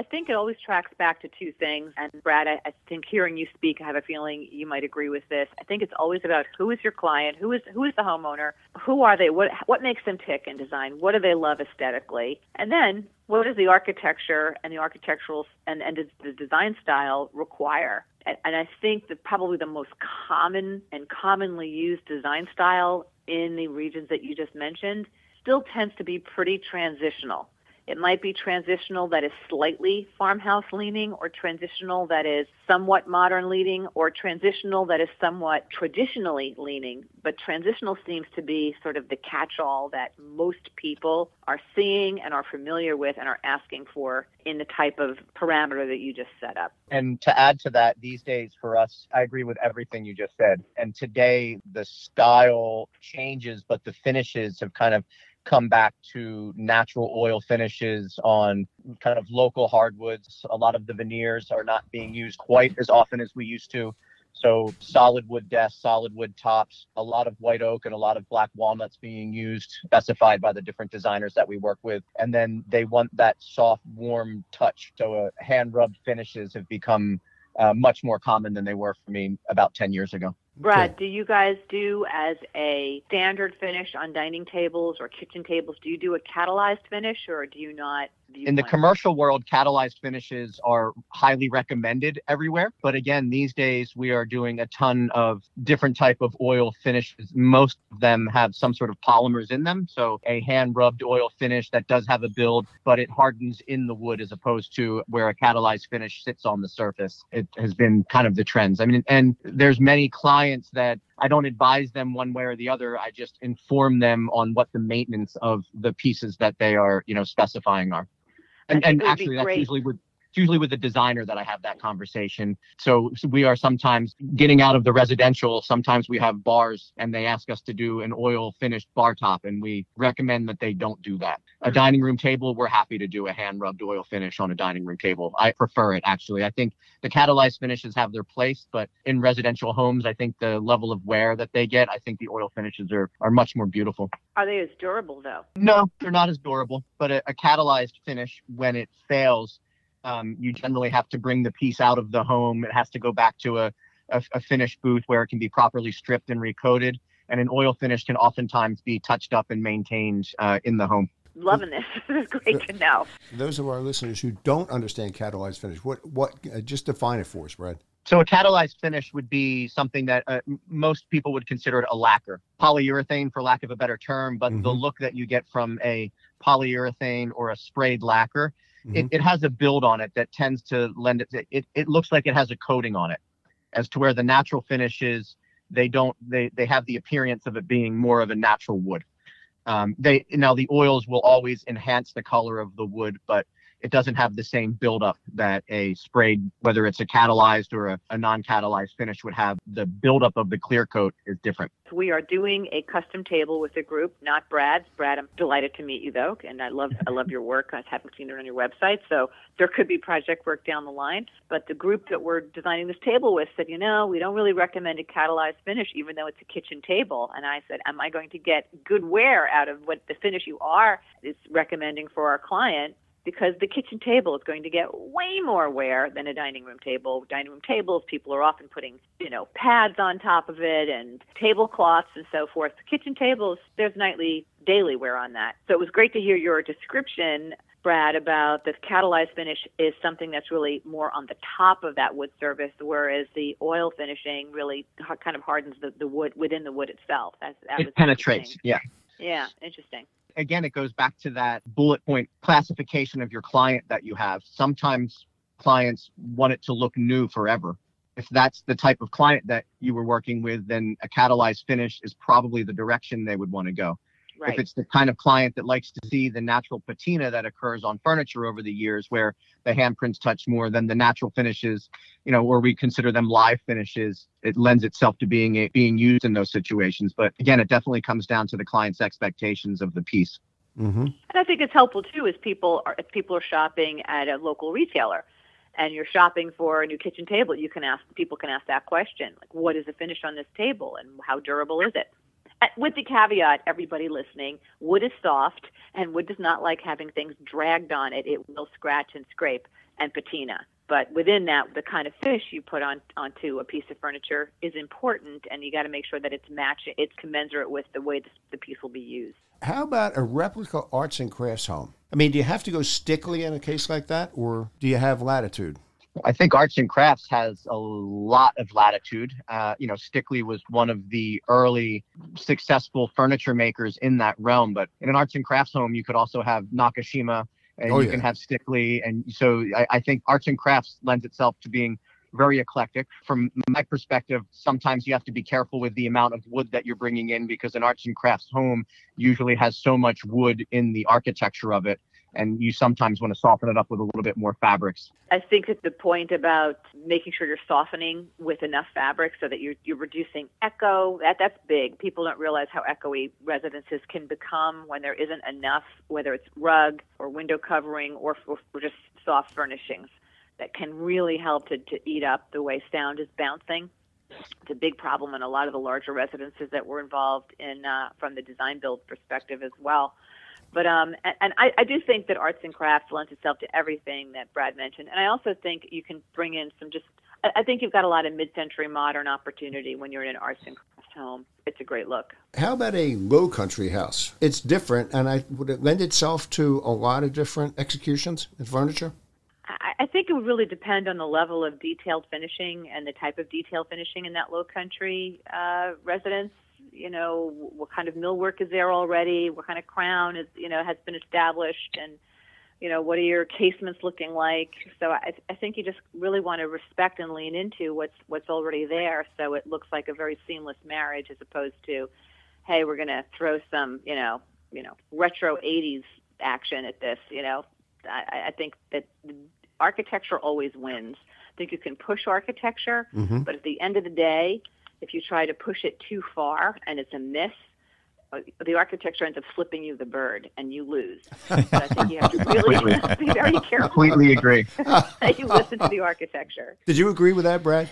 I think it always tracks back to two things. And Brad, I, I think hearing you speak, I have a feeling you might agree with this. I think it's always about who is your client, who is who is the homeowner, who are they, what what makes them tick in design, what do they love aesthetically, and then what does the architecture and the architectural and, and the design style require. And, and I think that probably the most common and commonly used design style in the regions that you just mentioned still tends to be pretty transitional. It might be transitional that is slightly farmhouse leaning, or transitional that is somewhat modern leaning, or transitional that is somewhat traditionally leaning. But transitional seems to be sort of the catch all that most people are seeing and are familiar with and are asking for in the type of parameter that you just set up. And to add to that, these days for us, I agree with everything you just said. And today, the style changes, but the finishes have kind of come back to natural oil finishes on kind of local hardwoods. A lot of the veneers are not being used quite as often as we used to. So solid wood desks, solid wood tops, a lot of white oak and a lot of black walnuts being used, specified by the different designers that we work with. And then they want that soft, warm touch. So uh, hand rubbed finishes have become uh, much more common than they were for me about 10 years ago. Brad, do you guys do as a standard finish on dining tables or kitchen tables? Do you do a catalyzed finish or do you not? In the commercial world, catalyzed finishes are highly recommended everywhere. But again, these days we are doing a ton of different type of oil finishes. Most of them have some sort of polymers in them. So a hand rubbed oil finish that does have a build, but it hardens in the wood as opposed to where a catalyzed finish sits on the surface. It has been kind of the trends. I mean, and there's many clients that I don't advise them one way or the other. I just inform them on what the maintenance of the pieces that they are, you know, specifying are. And, and think it would be actually, that's usually with it's usually with the designer that I have that conversation. So, we are sometimes getting out of the residential. Sometimes we have bars and they ask us to do an oil finished bar top, and we recommend that they don't do that. A hmm. dining room table, we're happy to do a hand rubbed oil finish on a dining room table. I prefer it actually. I think the catalyzed finishes have their place, but in residential homes, I think the level of wear that they get, I think the oil finishes are, are much more beautiful. Are they as durable though? No, they're not as durable, but a, a catalyzed finish, when it fails, um, you generally have to bring the piece out of the home. It has to go back to a, a, a finish booth where it can be properly stripped and recoated. And an oil finish can oftentimes be touched up and maintained uh, in the home. Loving this. This is great to know. Those of our listeners who don't understand catalyzed finish, what what uh, just define it for us, Brad? So a catalyzed finish would be something that uh, most people would consider it a lacquer, polyurethane for lack of a better term. But the Mhm. look that you get from a polyurethane or a sprayed lacquer, it, Mhm. it has a build on it that tends to lend it, it. It looks like it has a coating on it, as to where the natural finishes they don't. They they have the appearance of it being more of a natural wood. Um, they now the oils will always enhance the color of the wood, but it doesn't have the same buildup that a sprayed, whether it's a catalyzed or a, a non-catalyzed finish would have. The buildup of the clear coat is different. We are doing a custom table with a group, not Brad's. Brad, I'm delighted to meet you though, and I love I love your work. I haven't seen it on your website, so there could be project work down the line. But the group that we're designing this table with said, you know, we don't really recommend a catalyzed finish, even though it's a kitchen table. And I said, am I going to get good wear out of what the finish you are is recommending for our client? Because the kitchen table is going to get way more wear than a dining room table. Dining room tables, people are often putting, you know, pads on top of it and tablecloths and so forth. The kitchen tables, there's nightly, daily wear on that. So it was great to hear your description Brad, about the catalyzed finish is something that's really more on the top of that wood surface, whereas the oil finishing really kind of hardens the, the wood within the wood itself. That's, that it penetrates, yeah. Yeah, interesting again, it goes back to that bullet point classification of your client that you have. Sometimes clients want it to look new forever. If that's the type of client that you were working with, then a catalyzed finish is probably the direction they would want to go. Right. If it's the kind of client that likes to see the natural patina that occurs on furniture over the years, where the handprints touch more than the natural finishes, you know, or we consider them live finishes, it lends itself to being being used in those situations. But again, it definitely comes down to the client's expectations of the piece. Mm-hmm. And I think it's helpful too, as people are if people are shopping at a local retailer and you're shopping for a new kitchen table, you can ask people can ask that question, like what is the finish on this table and how durable is it? Uh, with the caveat, everybody listening, wood is soft and wood does not like having things dragged on it. It will scratch and scrape and patina. But within that, the kind of fish you put on onto a piece of furniture is important, and you got to make sure that it's matching, it's commensurate with the way the, the piece will be used. How about a replica arts and crafts home? I mean, do you have to go Stickley in a case like that, or do you have latitude? I think arts and crafts has a lot of latitude. Uh, you know, Stickley was one of the early successful furniture makers in that realm. But in an arts and crafts home, you could also have Nakashima, and oh, you yeah. can have Stickley, and so I, I think arts and crafts lends itself to being very eclectic. From my perspective, sometimes you have to be careful with the amount of wood that you're bringing in because an arts and crafts home usually has so much wood in the architecture of it and you sometimes want to soften it up with a little bit more fabrics. I think that the point about making sure you're softening with enough fabric so that you're, you're reducing echo, that, that's big. People don't realize how echoey residences can become when there isn't enough, whether it's rug or window covering or, or, just soft furnishings that can really help to, to eat up the way sound is bouncing. It's a big problem in a lot of the larger residences that we're involved in uh, from the design build perspective as well. But um, and, and I, I do think that arts and crafts lends itself to everything that Brad mentioned, and I also think you can bring in some just. I, think you've got a lot of mid-century modern opportunity when you're in an arts and crafts home. It's a great look. How about a low country house? It's different, and I would it lend itself to a lot of different executions in furniture. I, I think it would really depend on the level of detailed finishing and the type of detail finishing in that low country uh, residence you know what kind of millwork is there already? What kind of crown is you know has been established? And you know what are your casements looking like? So i, I think you just really want to respect and lean into what's what's already there. So it looks like a very seamless marriage as opposed to hey we're going to throw some you know you know retro 80s action at this you know? I, I think that architecture always wins. I think you can push architecture mm-hmm. but at the end of the day if you try to push it too far and it's a miss, uh, the architecture ends up flipping you the bird and you lose. So I think you have to really be very careful. Completely agree. that you listen to the architecture. Did you agree with that, Brad?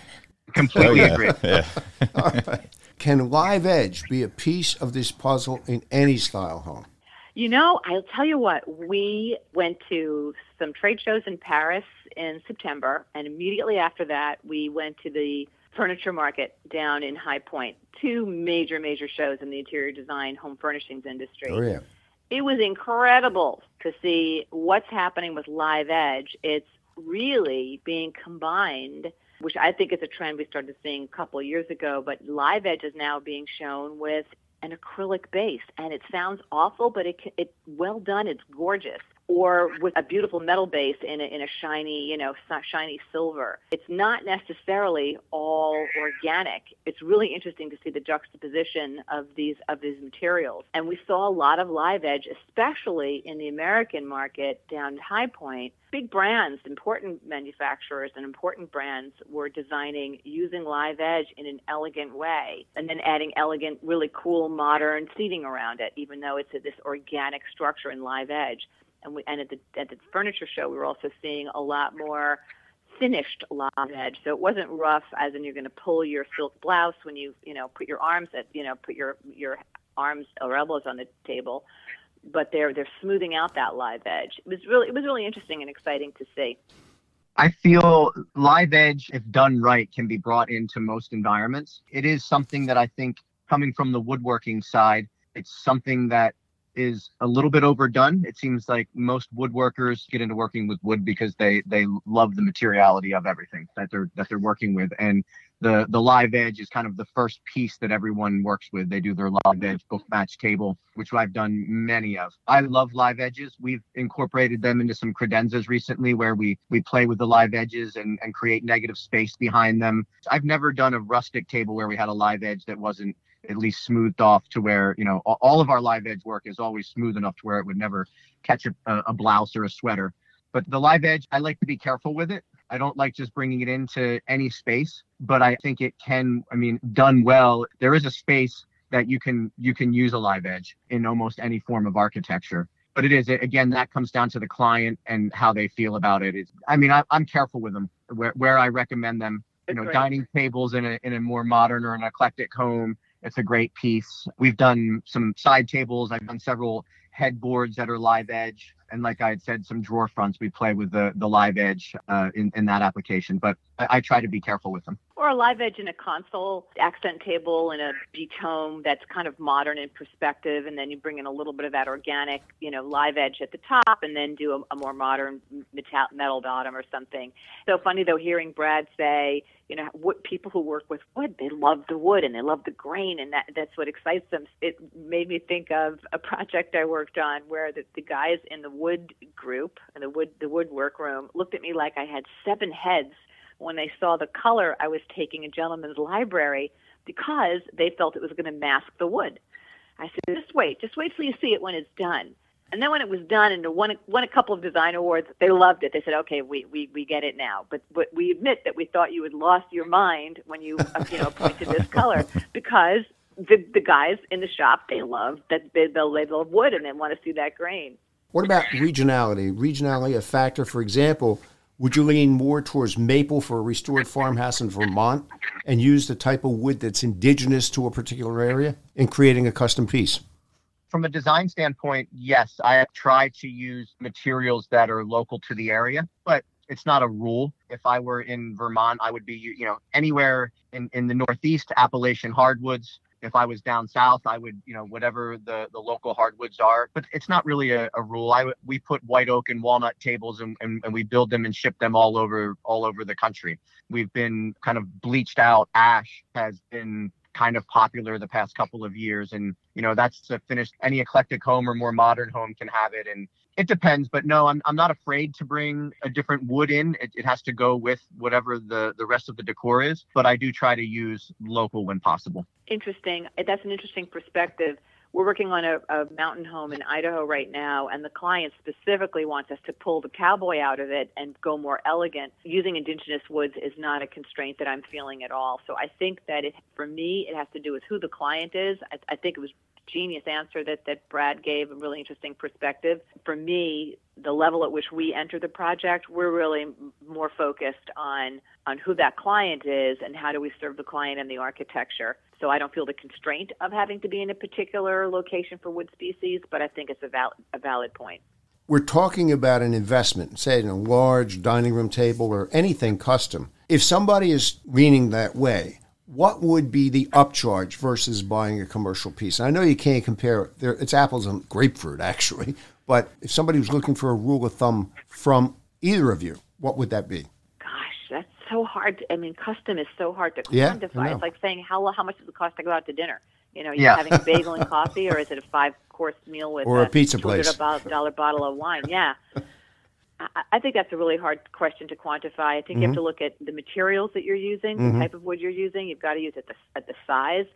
Completely Oh, yeah. agree. Yeah. All right. Can Live Edge be a piece of this puzzle in any style home? You know, I'll tell you what, we went to some trade shows in Paris in September, and immediately after that, we went to the furniture market down in High Point. Two major, major shows in the interior design home furnishings industry. Oh, yeah. It was incredible to see what's happening with Live Edge. It's really being combined, which I think is a trend we started seeing a couple of years ago, but Live Edge is now being shown with an acrylic base and it sounds awful but it it well done it's gorgeous or with a beautiful metal base in a, in a shiny, you know, shiny silver. It's not necessarily all organic. It's really interesting to see the juxtaposition of these of these materials. And we saw a lot of live edge, especially in the American market down at High Point. Big brands, important manufacturers and important brands were designing using live edge in an elegant way and then adding elegant, really cool modern seating around it, even though it's a, this organic structure in live edge and we and at the at the furniture show we were also seeing a lot more finished live edge. So it wasn't rough as in you're going to pull your silk blouse when you you know put your arms at you know put your your arms or elbows on the table. but they're they're smoothing out that live edge. It was really it was really interesting and exciting to see. I feel live edge, if done right, can be brought into most environments. It is something that I think coming from the woodworking side, it's something that is a little bit overdone. It seems like most woodworkers get into working with wood because they they love the materiality of everything that they're that they're working with. And the the live edge is kind of the first piece that everyone works with. They do their live edge book match table, which I've done many of. I love live edges. We've incorporated them into some credenzas recently where we we play with the live edges and, and create negative space behind them. I've never done a rustic table where we had a live edge that wasn't at least smoothed off to where you know all of our live edge work is always smooth enough to where it would never catch a, a blouse or a sweater. But the live edge i like to be careful with it. I don't like just bringing it into any space but i think it can i mean done well. There is a space that you can you can use a live edge in almost any form of architecture. But it is again that comes down to the client and how they feel about it. It's, i mean I, i'm careful with them. Where, where i recommend them you know dining tables in a in a more modern or an eclectic home it's a great piece. We've done some side tables. I've done several headboards that are live edge and like I had said, some drawer fronts we play with the the live edge uh, in in that application. But I, I, try to be careful with them. Or a live edge in a console accent table in a beach home that's kind of modern in perspective, and then you bring in a little bit of that organic, you know, live edge at the top, and then do a, a more modern metal, metal bottom or something. So funny though, hearing Brad say, you know, what people who work with wood, they love the wood and they love the grain, and that that's what excites them. It made me think of a project I worked on where the, the guys in the wood group and the wood the woodwork room looked at me like I had seven heads when they saw the color I was taking a gentleman's library because they felt it was going to mask the wood. I said, just wait, just wait till you see it when it's done. And then when it was done and won, won a couple of design awards, they loved it. They said, okay, we, we, we get it now. But, but we admit that we thought you had lost your mind when you, you know, appointed this color because the, the guys in the shop, they love that they, they love wood and they want to see that grain. What about regionality? Regionality a factor? For example, would you lean more towards maple for a restored farmhouse in Vermont and use the type of wood that's indigenous to a particular area in creating a custom piece? From a design standpoint, yes, I have tried to use materials that are local to the area, but it's not a rule. If I were in Vermont, I would be, you know, anywhere in, in the Northeast, Appalachian hardwoods, if I was down south, I would, you know, whatever the, the local hardwoods are. But it's not really a, a rule. I we put white oak and walnut tables and, and, and we build them and ship them all over all over the country. We've been kind of bleached out. Ash has been kind of popular the past couple of years and you know that's a finished any eclectic home or more modern home can have it and it depends, but no, I'm, I'm not afraid to bring a different wood in. It, it has to go with whatever the, the rest of the decor is, but I do try to use local when possible. Interesting. Uh, that's an interesting perspective. We're working on a, a mountain home in Idaho right now, and the client specifically wants us to pull the cowboy out of it and go more elegant. Using indigenous woods is not a constraint that I'm feeling at all. So I think that it, for me, it has to do with who the client is. I, I think it was genius answer that, that Brad gave, a really interesting perspective. For me, the level at which we enter the project, we're really more focused on on who that client is and how do we serve the client and the architecture. So I don't feel the constraint of having to be in a particular location for wood species, but I think it's a, val- a valid point. We're talking about an investment, say in a large dining room table or anything custom. If somebody is leaning that way, what would be the upcharge versus buying a commercial piece? And I know you can't compare there it's apples and grapefruit actually, but if somebody was looking for a rule of thumb from either of you, what would that be? Gosh, that's so hard. To, I mean, custom is so hard to yeah, quantify. It's like saying how how much does it cost to go out to dinner? You know, you yeah. having a bagel and coffee, or is it a five course meal with or a, a pizza place, dollar bottle of wine? Yeah. I think that's a really hard question to quantify. I think mm-hmm. you have mm-hmm. to look at the materials that you're using, mm-hmm. the type of wood you're using. You've got to use it the, at the size.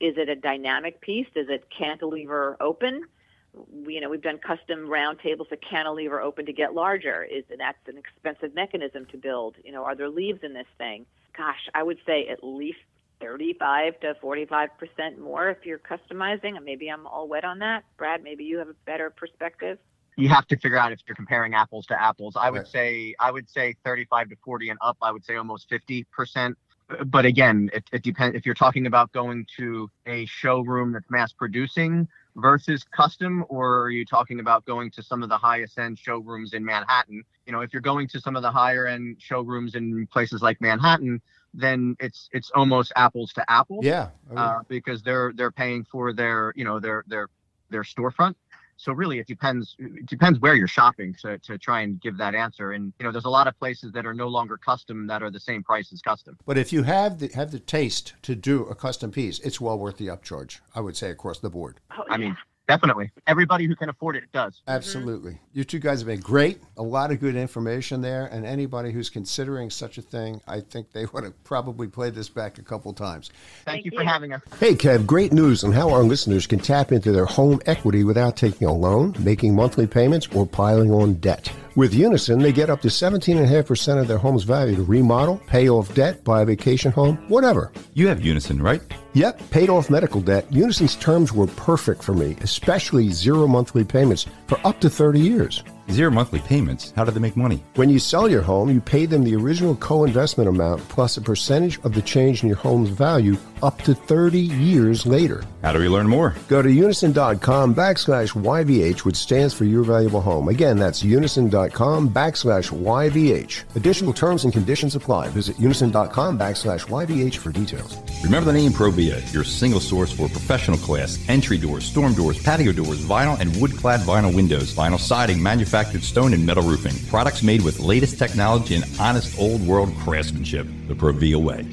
Is it a dynamic piece? Is it cantilever open? We, you know, we've done custom round tables that cantilever open to get larger. Is that's an expensive mechanism to build? You know, are there leaves in this thing? Gosh, I would say at least 35 to 45 percent more if you're customizing. Maybe I'm all wet on that. Brad, maybe you have a better perspective you have to figure out if you're comparing apples to apples. I would right. say I would say 35 to 40 and up. I would say almost 50 percent. but again, it, it depends if you're talking about going to a showroom that's mass producing versus custom, or are you talking about going to some of the highest end showrooms in Manhattan? You know, if you're going to some of the higher end showrooms in places like Manhattan, then it's it's almost apples to apples. Yeah, uh, because they're they're paying for their you know their their their storefront. So really, it depends. It depends where you're shopping to, to try and give that answer. And you know, there's a lot of places that are no longer custom that are the same price as custom. But if you have the have the taste to do a custom piece, it's well worth the upcharge. I would say across the board. Oh, I mean, Definitely. Everybody who can afford it does. Absolutely. Mm-hmm. You two guys have been great. A lot of good information there. And anybody who's considering such a thing, I think they would have probably played this back a couple times. Thank, Thank you, you for having us. Hey, Kev, great news on how our listeners can tap into their home equity without taking a loan, making monthly payments, or piling on debt. With Unison, they get up to 17.5% of their home's value to remodel, pay off debt, buy a vacation home, whatever. You have Unison, right? Yep, paid off medical debt. Unison's terms were perfect for me, especially zero monthly payments for up to 30 years. Zero monthly payments. How do they make money? When you sell your home, you pay them the original co investment amount plus a percentage of the change in your home's value up to 30 years later. How do we learn more? Go to unison.com backslash YVH, which stands for Your Valuable Home. Again, that's unison.com backslash YVH. Additional terms and conditions apply. Visit unison.com backslash YVH for details. Remember the name Provia, your single source for professional class, entry doors, storm doors, patio doors, vinyl and wood clad vinyl windows, vinyl siding, manufactured stone and metal roofing. Products made with latest technology and honest old world craftsmanship. The Provia way.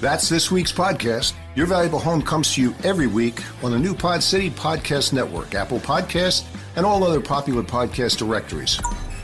That's this week's podcast. Your Valuable Home comes to you every week on the new Pod City Podcast Network, Apple Podcasts, and all other popular podcast directories.